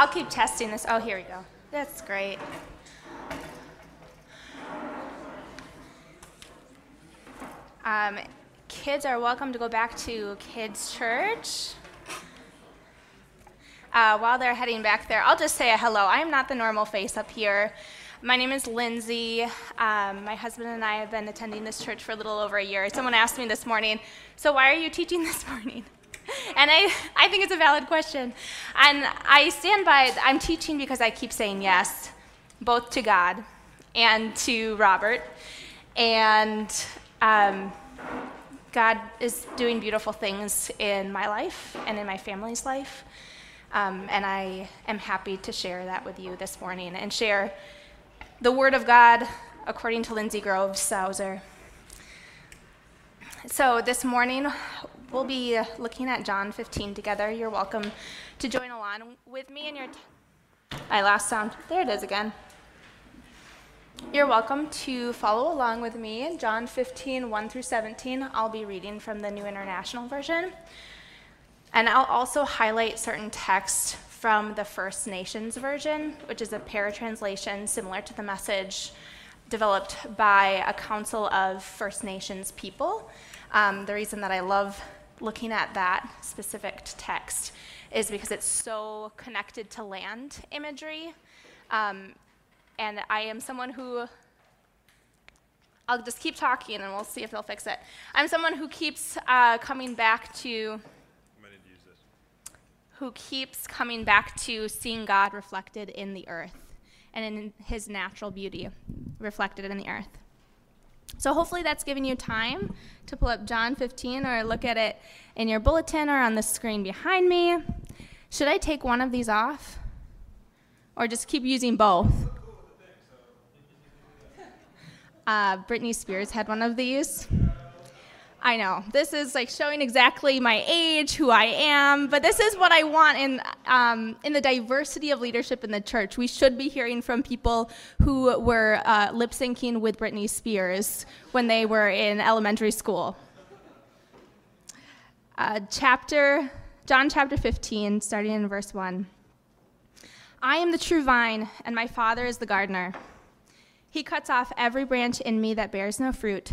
I'll keep testing this. Oh, here we go. That's great. Um, kids are welcome to go back to kids' church. Uh, while they're heading back there, I'll just say a hello. I am not the normal face up here. My name is Lindsay. Um, my husband and I have been attending this church for a little over a year. Someone asked me this morning, So, why are you teaching this morning? And I, I think it's a valid question. And I stand by, it. I'm teaching because I keep saying yes, both to God and to Robert. And um, God is doing beautiful things in my life and in my family's life. Um, and I am happy to share that with you this morning and share the Word of God according to Lindsay Groves Sausser. So this morning, we'll be looking at John 15 together. You're welcome to join along with me in your. T- I lost sound. There it is again. You're welcome to follow along with me in John 15, 1 through 17. I'll be reading from the New International Version. And I'll also highlight certain texts from the First Nations Version, which is a paratranslation similar to the message developed by a council of First Nations people. Um, the reason that I love looking at that specific text is because it's so connected to land imagery. Um, and I am someone who I'll just keep talking and we'll see if they'll fix it. I'm someone who keeps uh, coming back to who keeps coming back to seeing God reflected in the earth and in his natural beauty reflected in the earth. So hopefully that's giving you time to pull up John 15 or look at it in your bulletin or on the screen behind me. Should I take one of these off? Or just keep using both? Uh, Britney Spears had one of these. I know. This is like showing exactly my age, who I am, but this is what I want in, um, in the diversity of leadership in the church. We should be hearing from people who were uh, lip syncing with Britney Spears when they were in elementary school. Uh, chapter, John chapter 15, starting in verse 1. I am the true vine, and my Father is the gardener. He cuts off every branch in me that bears no fruit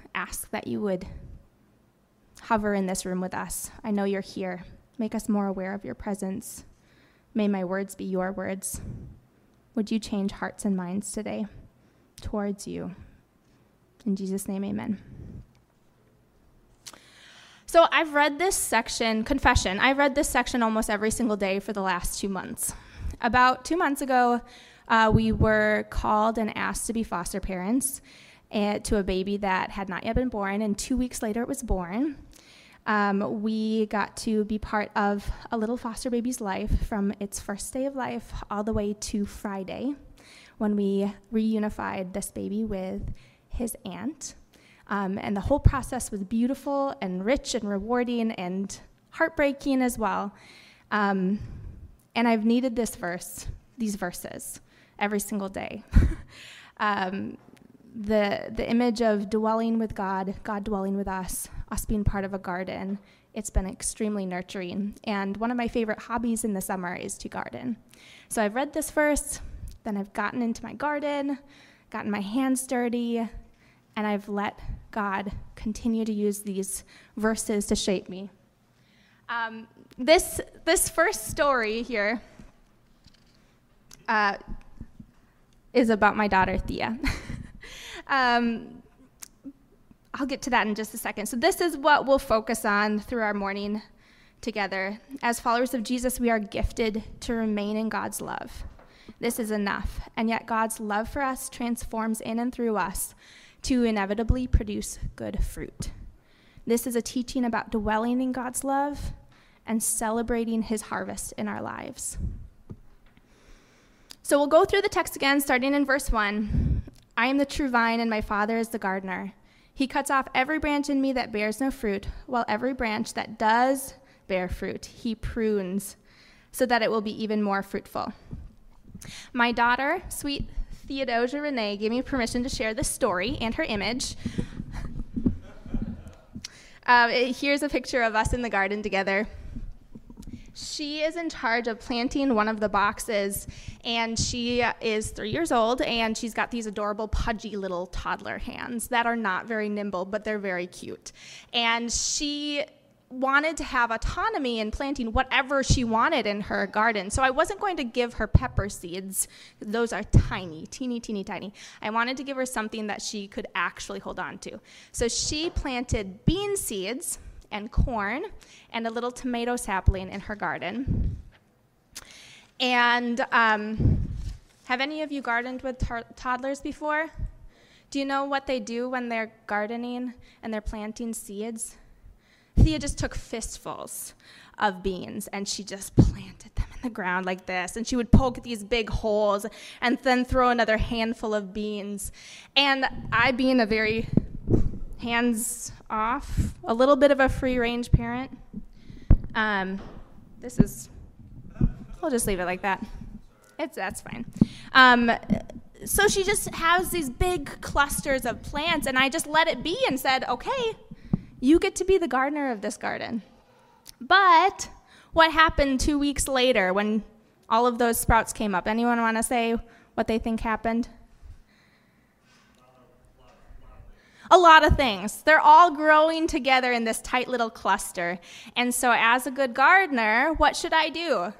ask that you would hover in this room with us. I know you're here. Make us more aware of your presence. May my words be your words. Would you change hearts and minds today towards you? In Jesus' name, amen. So I've read this section, confession, I've read this section almost every single day for the last two months. About two months ago, uh, we were called and asked to be foster parents to a baby that had not yet been born, and two weeks later it was born. Um, we got to be part of a little foster baby's life from its first day of life all the way to Friday when we reunified this baby with his aunt. Um, and the whole process was beautiful and rich and rewarding and heartbreaking as well. Um, and I've needed this verse, these verses, every single day. um, the, the image of dwelling with God, God dwelling with us, us being part of a garden, it's been extremely nurturing. And one of my favorite hobbies in the summer is to garden. So I've read this verse, then I've gotten into my garden, gotten my hands dirty, and I've let God continue to use these verses to shape me. Um, this, this first story here uh, is about my daughter, Thea. um, I'll get to that in just a second. So, this is what we'll focus on through our morning together. As followers of Jesus, we are gifted to remain in God's love. This is enough. And yet, God's love for us transforms in and through us to inevitably produce good fruit. This is a teaching about dwelling in God's love and celebrating his harvest in our lives. So we'll go through the text again, starting in verse 1. I am the true vine, and my Father is the gardener. He cuts off every branch in me that bears no fruit, while every branch that does bear fruit, he prunes, so that it will be even more fruitful. My daughter, sweet Theodosia Renee, gave me permission to share this story and her image. Uh, here's a picture of us in the garden together. She is in charge of planting one of the boxes, and she is three years old, and she's got these adorable, pudgy little toddler hands that are not very nimble, but they're very cute. And she wanted to have autonomy in planting whatever she wanted in her garden. So I wasn't going to give her pepper seeds. Those are tiny, teeny, teeny, tiny. I wanted to give her something that she could actually hold on to. So she planted bean seeds and corn and a little tomato sapling in her garden. And um, have any of you gardened with tar- toddlers before? Do you know what they do when they're gardening and they're planting seeds? Thea just took fistfuls of beans and she just planted them in the ground like this. And she would poke these big holes and then throw another handful of beans. And I, being a very hands off, a little bit of a free range parent. Um, this is, we'll just leave it like that. It's, that's fine. Um, so she just has these big clusters of plants, and I just let it be and said, okay, you get to be the gardener of this garden. But what happened two weeks later when all of those sprouts came up? Anyone want to say what they think happened? A lot of things. They're all growing together in this tight little cluster. And so, as a good gardener, what should I do?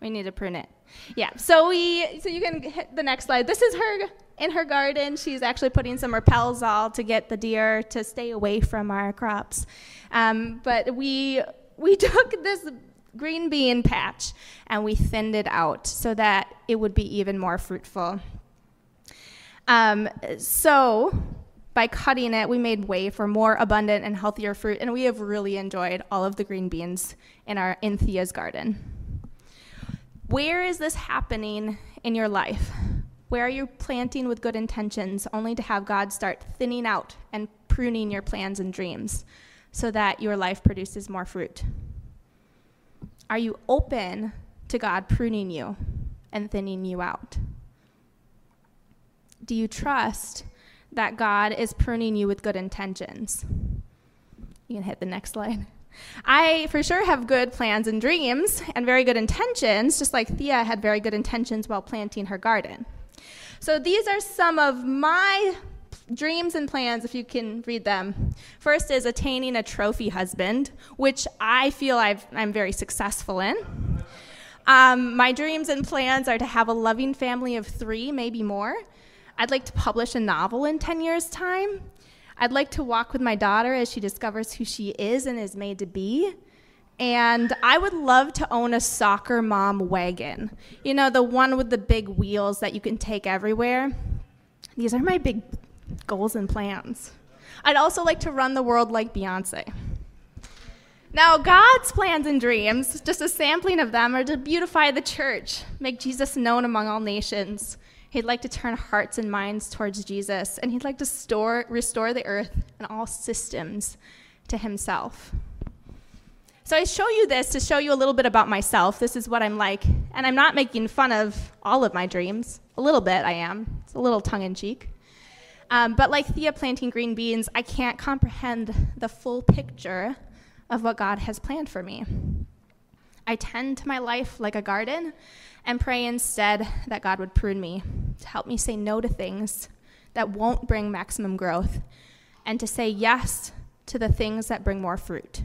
We need to prune it. Yeah. So we. So you can hit the next slide. This is her in her garden. She's actually putting some Repel-Zol to get the deer to stay away from our crops. Um, but we we took this green bean patch and we thinned it out so that it would be even more fruitful. Um, so by cutting it, we made way for more abundant and healthier fruit, and we have really enjoyed all of the green beans in our in Thea's garden. Where is this happening in your life? Where are you planting with good intentions only to have God start thinning out and pruning your plans and dreams so that your life produces more fruit? Are you open to God pruning you and thinning you out? Do you trust that God is pruning you with good intentions? You can hit the next slide. I for sure have good plans and dreams and very good intentions, just like Thea had very good intentions while planting her garden. So these are some of my dreams and plans, if you can read them. First is attaining a trophy husband, which I feel i am very successful in. Um, my dreams and plans are to have a loving family of three, maybe more, I'd like to publish a novel in 10 years' time. I'd like to walk with my daughter as she discovers who she is and is made to be. and I would love to own a soccer mom wagon. You know, the one with the big wheels that you can take everywhere. These are my big goals and plans. I'd also like to run the world like Beyonce. Now, God's plans and dreams, just a sampling of them, are to beautify the church, make Jesus known among all nations. He'd like to turn hearts and minds towards Jesus, and he'd like to store, restore the earth and all systems to himself. So I show you this to show you a little bit about myself. This is what I'm like. And I'm not making fun of all of my dreams. A little bit, I am. It's a little tongue in cheek. Um, but like Thea planting green beans, I can't comprehend the full picture of what God has planned for me. I tend to my life like a garden and pray instead that God would prune me to help me say no to things that won't bring maximum growth and to say yes to the things that bring more fruit.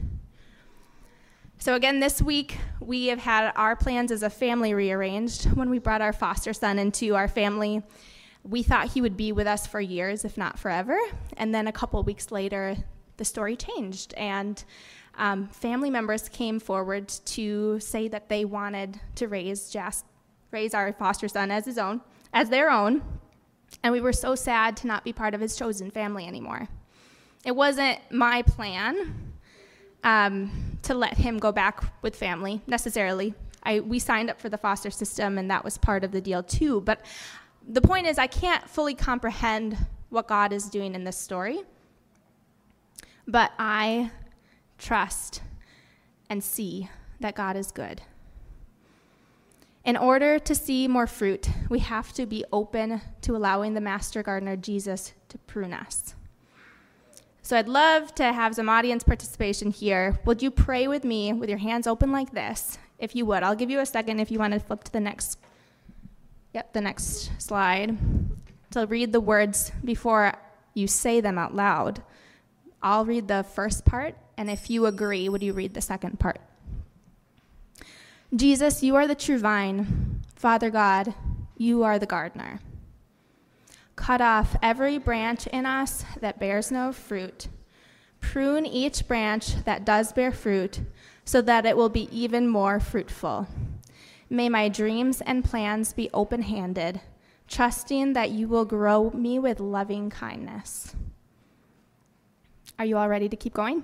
So, again, this week we have had our plans as a family rearranged. When we brought our foster son into our family, we thought he would be with us for years, if not forever. And then a couple weeks later, the story changed, and um, family members came forward to say that they wanted to raise Jas- raise our foster son as his own, as their own. And we were so sad to not be part of his chosen family anymore. It wasn't my plan um, to let him go back with family necessarily. I, we signed up for the foster system, and that was part of the deal too. But the point is, I can't fully comprehend what God is doing in this story, but I trust and see that God is good. In order to see more fruit, we have to be open to allowing the master gardener, Jesus, to prune us. So I'd love to have some audience participation here. Would you pray with me with your hands open like this? If you would, I'll give you a second if you want to flip to the next Yep, the next slide. To read the words before you say them out loud. I'll read the first part, and if you agree, would you read the second part? Jesus, you are the true vine. Father God, you are the gardener. Cut off every branch in us that bears no fruit. Prune each branch that does bear fruit, so that it will be even more fruitful. May my dreams and plans be open handed, trusting that you will grow me with loving kindness. Are you all ready to keep going?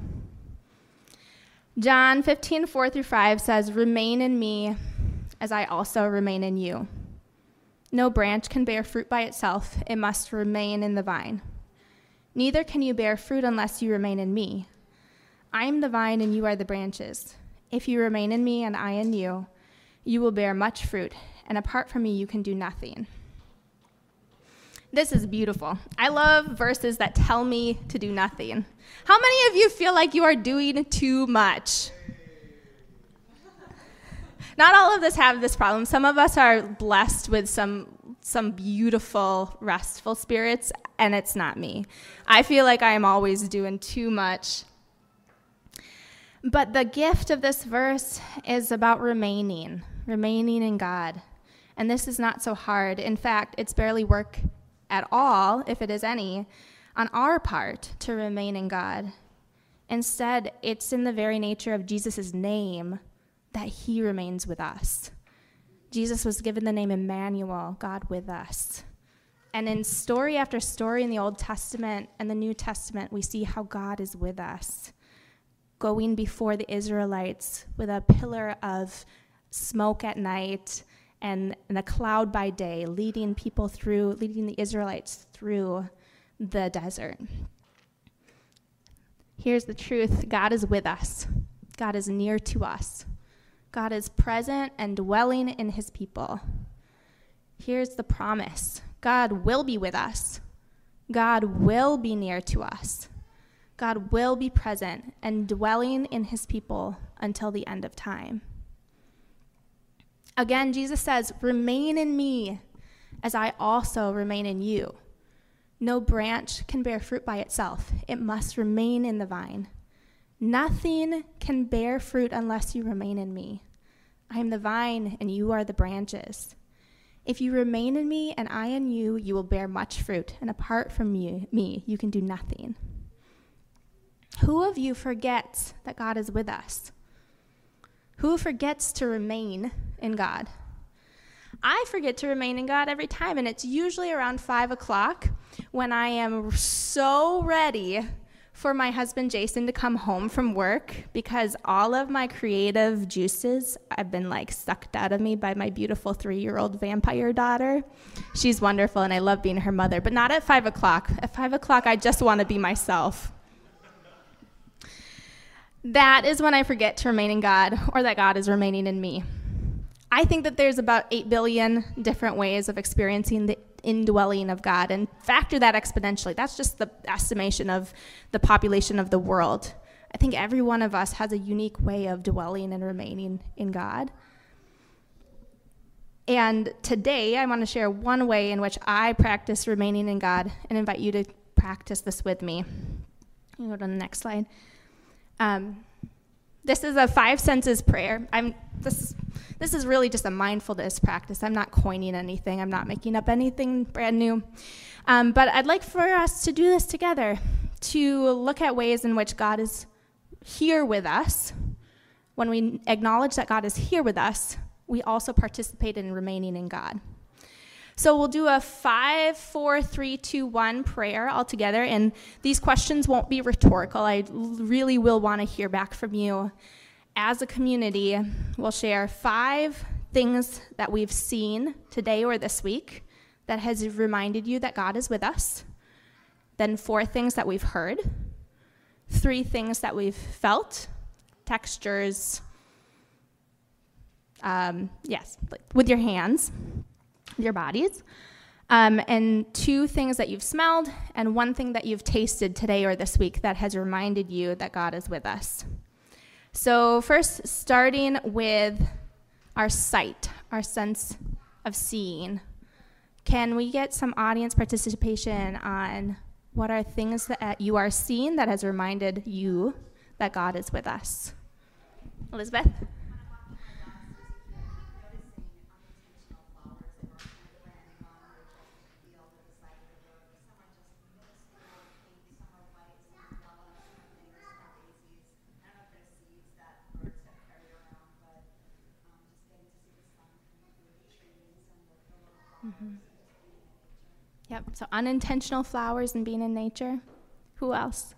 John 15, 4 through 5 says, Remain in me as I also remain in you. No branch can bear fruit by itself, it must remain in the vine. Neither can you bear fruit unless you remain in me. I am the vine and you are the branches. If you remain in me and I in you, you will bear much fruit, and apart from me, you can do nothing. This is beautiful. I love verses that tell me to do nothing. How many of you feel like you are doing too much? Not all of us have this problem. Some of us are blessed with some some beautiful restful spirits and it's not me. I feel like I am always doing too much. But the gift of this verse is about remaining, remaining in God. And this is not so hard. In fact, it's barely work at all, if it is any, on our part to remain in God. Instead, it's in the very nature of Jesus' name that he remains with us. Jesus was given the name Emmanuel, God with us. And in story after story in the Old Testament and the New Testament, we see how God is with us, going before the Israelites with a pillar of smoke at night and, and a cloud by day, leading people through, leading the Israelites through the desert. Here's the truth God is with us, God is near to us. God is present and dwelling in his people. Here's the promise God will be with us, God will be near to us. God will be present and dwelling in his people until the end of time. Again, Jesus says, Remain in me as I also remain in you. No branch can bear fruit by itself, it must remain in the vine. Nothing can bear fruit unless you remain in me. I am the vine, and you are the branches. If you remain in me and I in you, you will bear much fruit, and apart from you, me, you can do nothing. Who of you forgets that God is with us? Who forgets to remain in God? I forget to remain in God every time, and it's usually around five o'clock when I am so ready for my husband Jason to come home from work because all of my creative juices have been like sucked out of me by my beautiful three year old vampire daughter. She's wonderful and I love being her mother, but not at five o'clock. At five o'clock, I just want to be myself. That is when I forget to remain in God or that God is remaining in me. I think that there's about 8 billion different ways of experiencing the indwelling of God and factor that exponentially. That's just the estimation of the population of the world. I think every one of us has a unique way of dwelling and remaining in God. And today, I want to share one way in which I practice remaining in God and invite you to practice this with me. You go to the next slide. Um, this is a five senses prayer. I'm this this is really just a mindfulness practice. I'm not coining anything. I'm not making up anything brand new. Um, but I'd like for us to do this together to look at ways in which God is here with us. When we acknowledge that God is here with us, we also participate in remaining in God. So we'll do a five, four, three, two, one prayer all together. And these questions won't be rhetorical. I really will want to hear back from you. As a community, we'll share five things that we've seen today or this week that has reminded you that God is with us. Then four things that we've heard. Three things that we've felt, textures, um, yes, with your hands your bodies. Um, and two things that you've smelled, and one thing that you've tasted today or this week that has reminded you that God is with us. So, first, starting with our sight, our sense of seeing. Can we get some audience participation on what are things that you are seeing that has reminded you that God is with us? Elizabeth? Yep, so unintentional flowers and being in nature. Who else?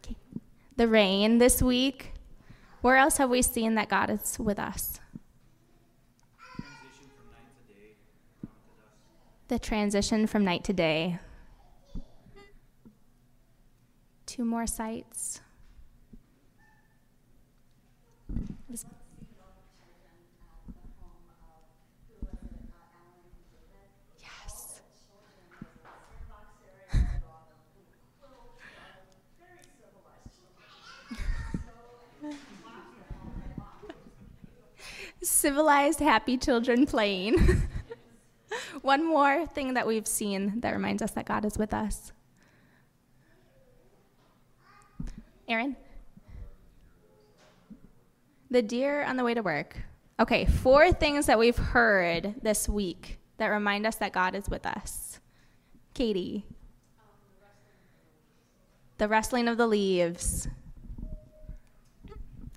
Okay. The rain this week. Where else have we seen that God is with us? The transition from night to day. Two more sights. Civilized, happy children playing. One more thing that we've seen that reminds us that God is with us. Aaron? The deer on the way to work. Okay, four things that we've heard this week that remind us that God is with us. Katie? the rustling of the leaves.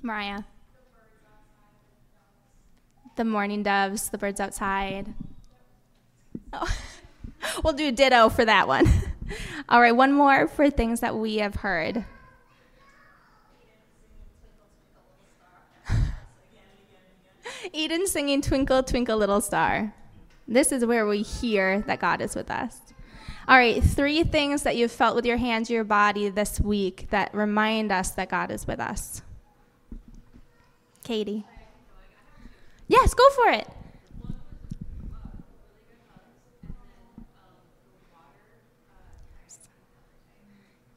Mariah? The mourning doves, the birds outside. Oh. we'll do ditto for that one. All right, one more for things that we have heard. Eden singing Twinkle, Twinkle, Little Star. This is where we hear that God is with us. All right, three things that you've felt with your hands, your body this week that remind us that God is with us. Katie. Yes, go for it.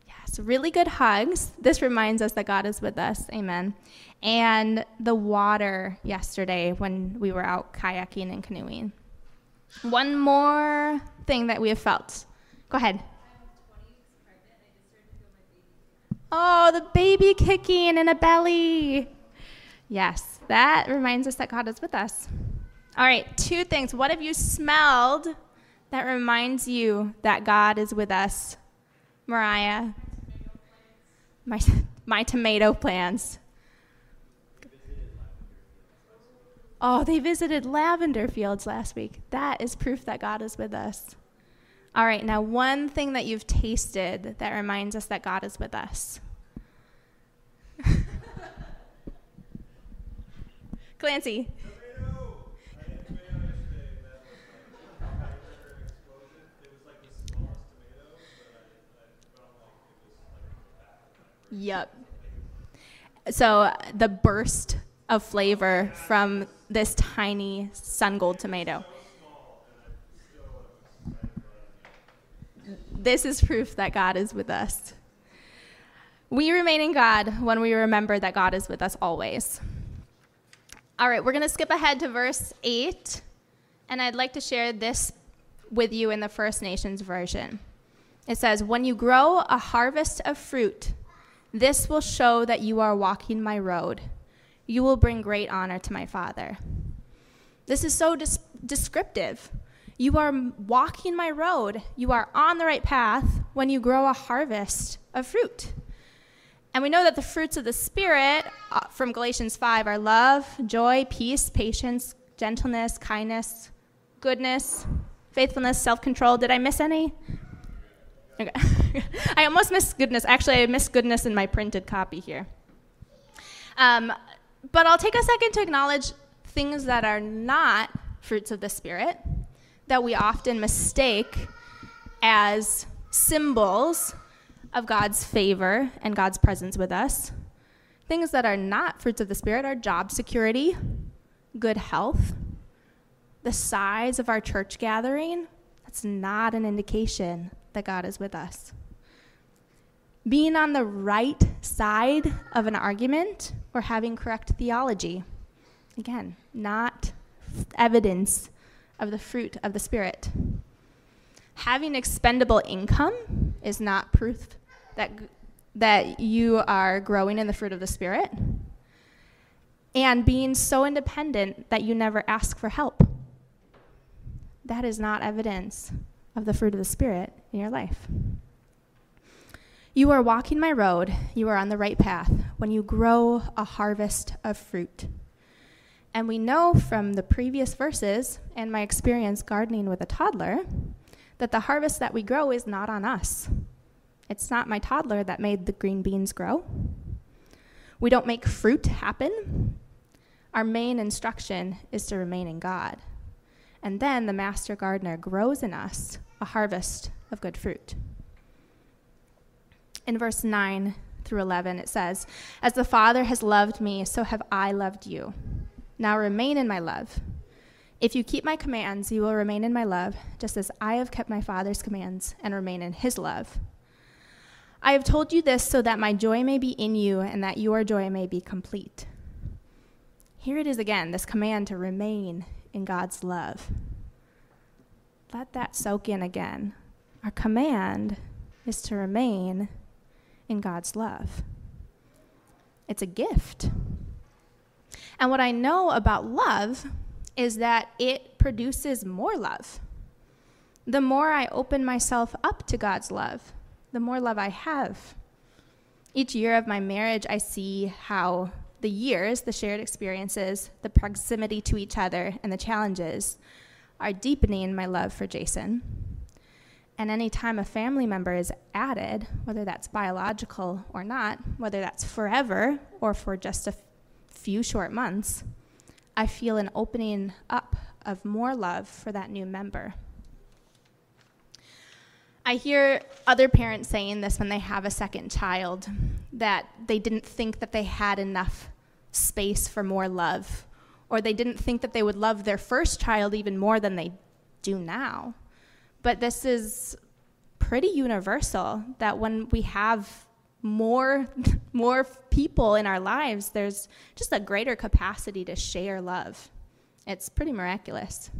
Yes, really good hugs. This reminds us that God is with us. Amen. And the water yesterday when we were out kayaking and canoeing. One more thing that we have felt. Go ahead. Oh, the baby kicking in a belly. Yes, that reminds us that God is with us. All right, two things. What have you smelled that reminds you that God is with us? Mariah. My, my tomato plants. Oh, they visited lavender fields last week. That is proof that God is with us. All right, now one thing that you've tasted that reminds us that God is with us. Clancy. Yep. So the burst of flavor from this tiny sun gold tomato. This is proof that God is with us. We remain in God when we remember that God is with us always. All right, we're going to skip ahead to verse 8, and I'd like to share this with you in the First Nations version. It says, When you grow a harvest of fruit, this will show that you are walking my road. You will bring great honor to my Father. This is so des- descriptive. You are walking my road. You are on the right path when you grow a harvest of fruit. And we know that the fruits of the Spirit uh, from Galatians 5 are love, joy, peace, patience, gentleness, kindness, goodness, faithfulness, self control. Did I miss any? Okay. I almost missed goodness. Actually, I missed goodness in my printed copy here. Um, but I'll take a second to acknowledge things that are not fruits of the Spirit that we often mistake as symbols of God's favor and God's presence with us. Things that are not fruits of the Spirit are job security, good health, the size of our church gathering. That's not an indication that God is with us. Being on the right side of an argument or having correct theology. Again, not evidence of the fruit of the Spirit. Having expendable income is not proof that, that you are growing in the fruit of the Spirit. And being so independent that you never ask for help. That is not evidence of the fruit of the Spirit in your life. You are walking my road, you are on the right path when you grow a harvest of fruit. And we know from the previous verses and my experience gardening with a toddler that the harvest that we grow is not on us. It's not my toddler that made the green beans grow. We don't make fruit happen. Our main instruction is to remain in God. And then the master gardener grows in us a harvest of good fruit. In verse 9 through 11, it says, As the Father has loved me, so have I loved you. Now remain in my love. If you keep my commands, you will remain in my love, just as I have kept my Father's commands and remain in his love. I have told you this so that my joy may be in you and that your joy may be complete. Here it is again, this command to remain in God's love. Let that soak in again. Our command is to remain in God's love. It's a gift. And what I know about love is that it produces more love. The more I open myself up to God's love, the more love I have. Each year of my marriage, I see how the years, the shared experiences, the proximity to each other, and the challenges are deepening my love for Jason. And anytime a family member is added, whether that's biological or not, whether that's forever or for just a f- few short months, I feel an opening up of more love for that new member. I hear other parents saying this when they have a second child that they didn't think that they had enough space for more love, or they didn't think that they would love their first child even more than they do now. But this is pretty universal that when we have more more people in our lives, there's just a greater capacity to share love. It's pretty miraculous.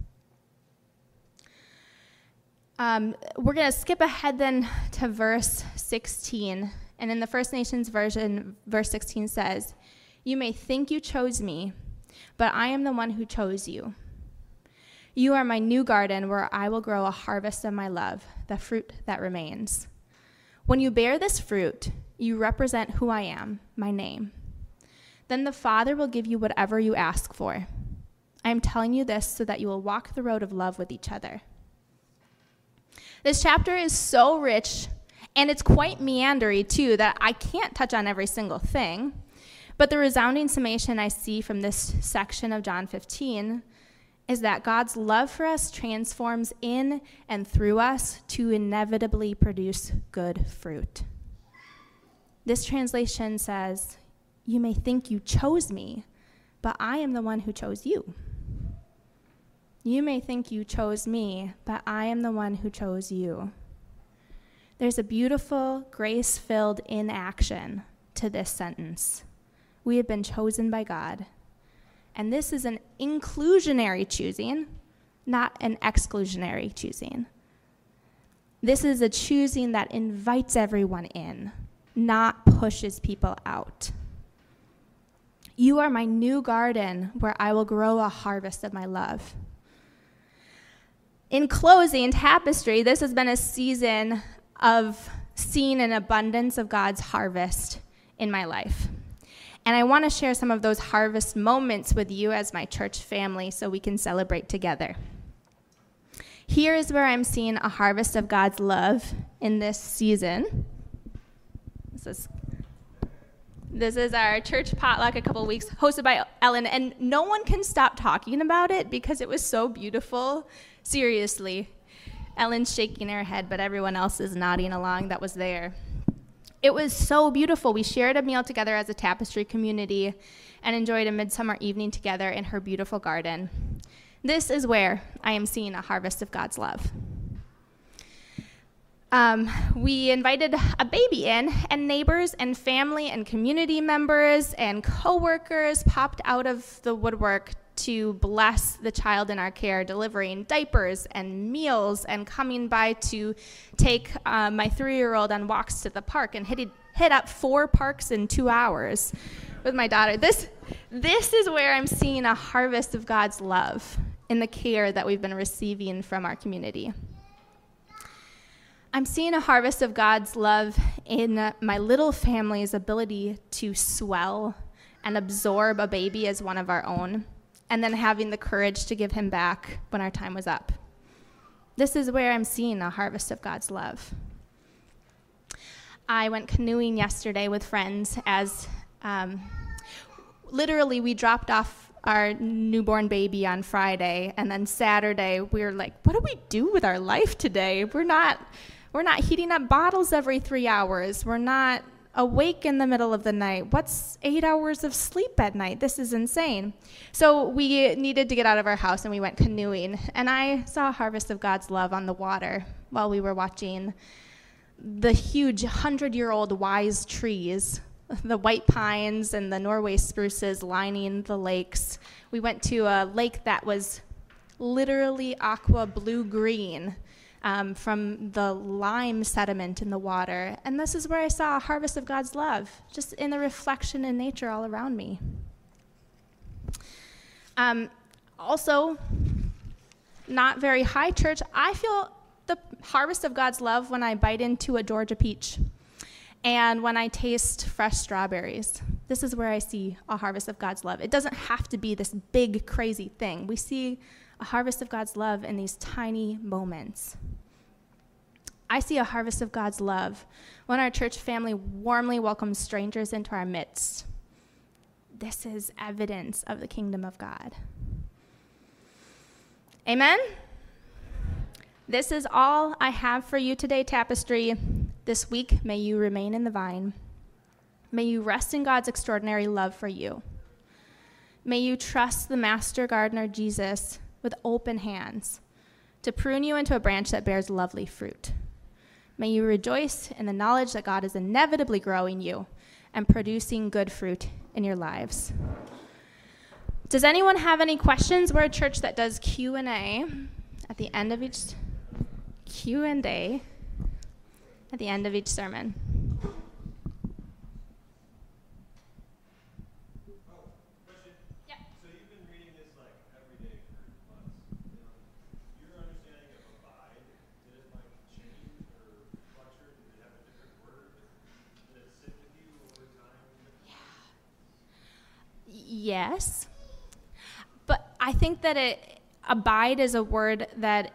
Um, we're going to skip ahead then to verse 16. And in the First Nations version, verse 16 says, You may think you chose me, but I am the one who chose you. You are my new garden where I will grow a harvest of my love, the fruit that remains. When you bear this fruit, you represent who I am, my name. Then the Father will give you whatever you ask for. I am telling you this so that you will walk the road of love with each other. This chapter is so rich and it's quite meandery too that I can't touch on every single thing. But the resounding summation I see from this section of John 15 is that God's love for us transforms in and through us to inevitably produce good fruit. This translation says, You may think you chose me, but I am the one who chose you. You may think you chose me, but I am the one who chose you. There's a beautiful, grace filled inaction to this sentence. We have been chosen by God. And this is an inclusionary choosing, not an exclusionary choosing. This is a choosing that invites everyone in, not pushes people out. You are my new garden where I will grow a harvest of my love. In closing, Tapestry, this has been a season of seeing an abundance of God's harvest in my life. And I want to share some of those harvest moments with you as my church family so we can celebrate together. Here is where I'm seeing a harvest of God's love in this season. This is this is our church potluck a couple weeks hosted by Ellen and no one can stop talking about it because it was so beautiful Seriously. Ellen's shaking her head, but everyone else is nodding along that was there. It was so beautiful. We shared a meal together as a tapestry community and enjoyed a midsummer evening together in her beautiful garden. This is where I am seeing a harvest of God's love. Um, we invited a baby in, and neighbors and family and community members and coworkers popped out of the woodwork to bless the child in our care, delivering diapers and meals, and coming by to take uh, my three year old on walks to the park and hit, hit up four parks in two hours with my daughter. This, this is where I'm seeing a harvest of God's love in the care that we've been receiving from our community. I'm seeing a harvest of God's love in my little family's ability to swell and absorb a baby as one of our own and then having the courage to give him back when our time was up. This is where I'm seeing a harvest of God's love. I went canoeing yesterday with friends as um, literally we dropped off our newborn baby on Friday, and then Saturday we were like, "What do we do with our life today? We're not, we're not heating up bottles every three hours. We're not awake in the middle of the night. What's eight hours of sleep at night? This is insane. So we needed to get out of our house and we went canoeing. And I saw a harvest of God's love on the water while we were watching the huge hundred year old wise trees, the white pines and the Norway spruces lining the lakes. We went to a lake that was literally aqua blue green um, from the lime sediment in the water. And this is where I saw a harvest of God's love, just in the reflection in nature all around me. Um, also, not very high church, I feel the harvest of God's love when I bite into a Georgia peach and when I taste fresh strawberries. This is where I see a harvest of God's love. It doesn't have to be this big, crazy thing. We see a harvest of God's love in these tiny moments. I see a harvest of God's love when our church family warmly welcomes strangers into our midst. This is evidence of the kingdom of God. Amen? This is all I have for you today, Tapestry. This week, may you remain in the vine. May you rest in God's extraordinary love for you. May you trust the Master Gardener, Jesus, with open hands to prune you into a branch that bears lovely fruit. May you rejoice in the knowledge that God is inevitably growing you and producing good fruit in your lives. Does anyone have any questions? We're a church that does Q&A at the end of each Q&A at the end of each sermon. Yes. But I think that it abide is a word that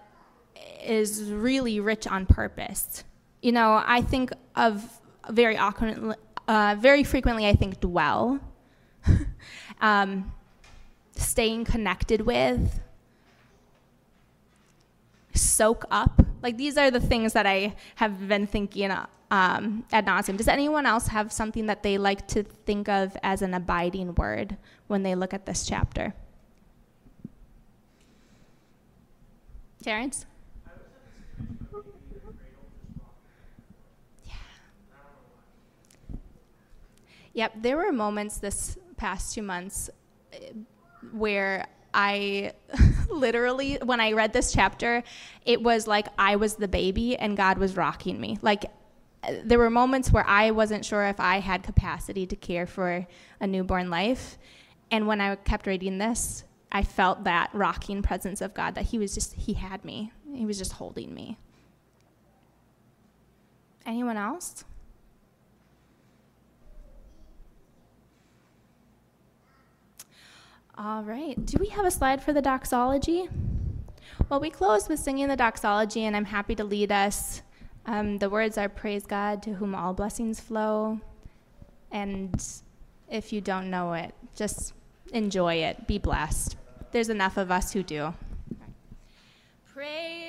is really rich on purpose. You know, I think of very often, uh, very frequently, I think dwell, um, staying connected with, soak up. Like these are the things that I have been thinking um, ad nauseum. Does anyone else have something that they like to think of as an abiding word when they look at this chapter? Terrence? Yeah. Yep, there were moments this past two months eh, where I literally, when I read this chapter, it was like I was the baby and God was rocking me. Like, there were moments where I wasn't sure if I had capacity to care for a newborn life. And when I kept reading this, I felt that rocking presence of God, that He was just, He had me. He was just holding me. Anyone else? All right. Do we have a slide for the doxology? Well, we close with singing the doxology, and I'm happy to lead us. Um, the words are Praise God, to whom all blessings flow. And if you don't know it, just enjoy it. Be blessed. There's enough of us who do. Praise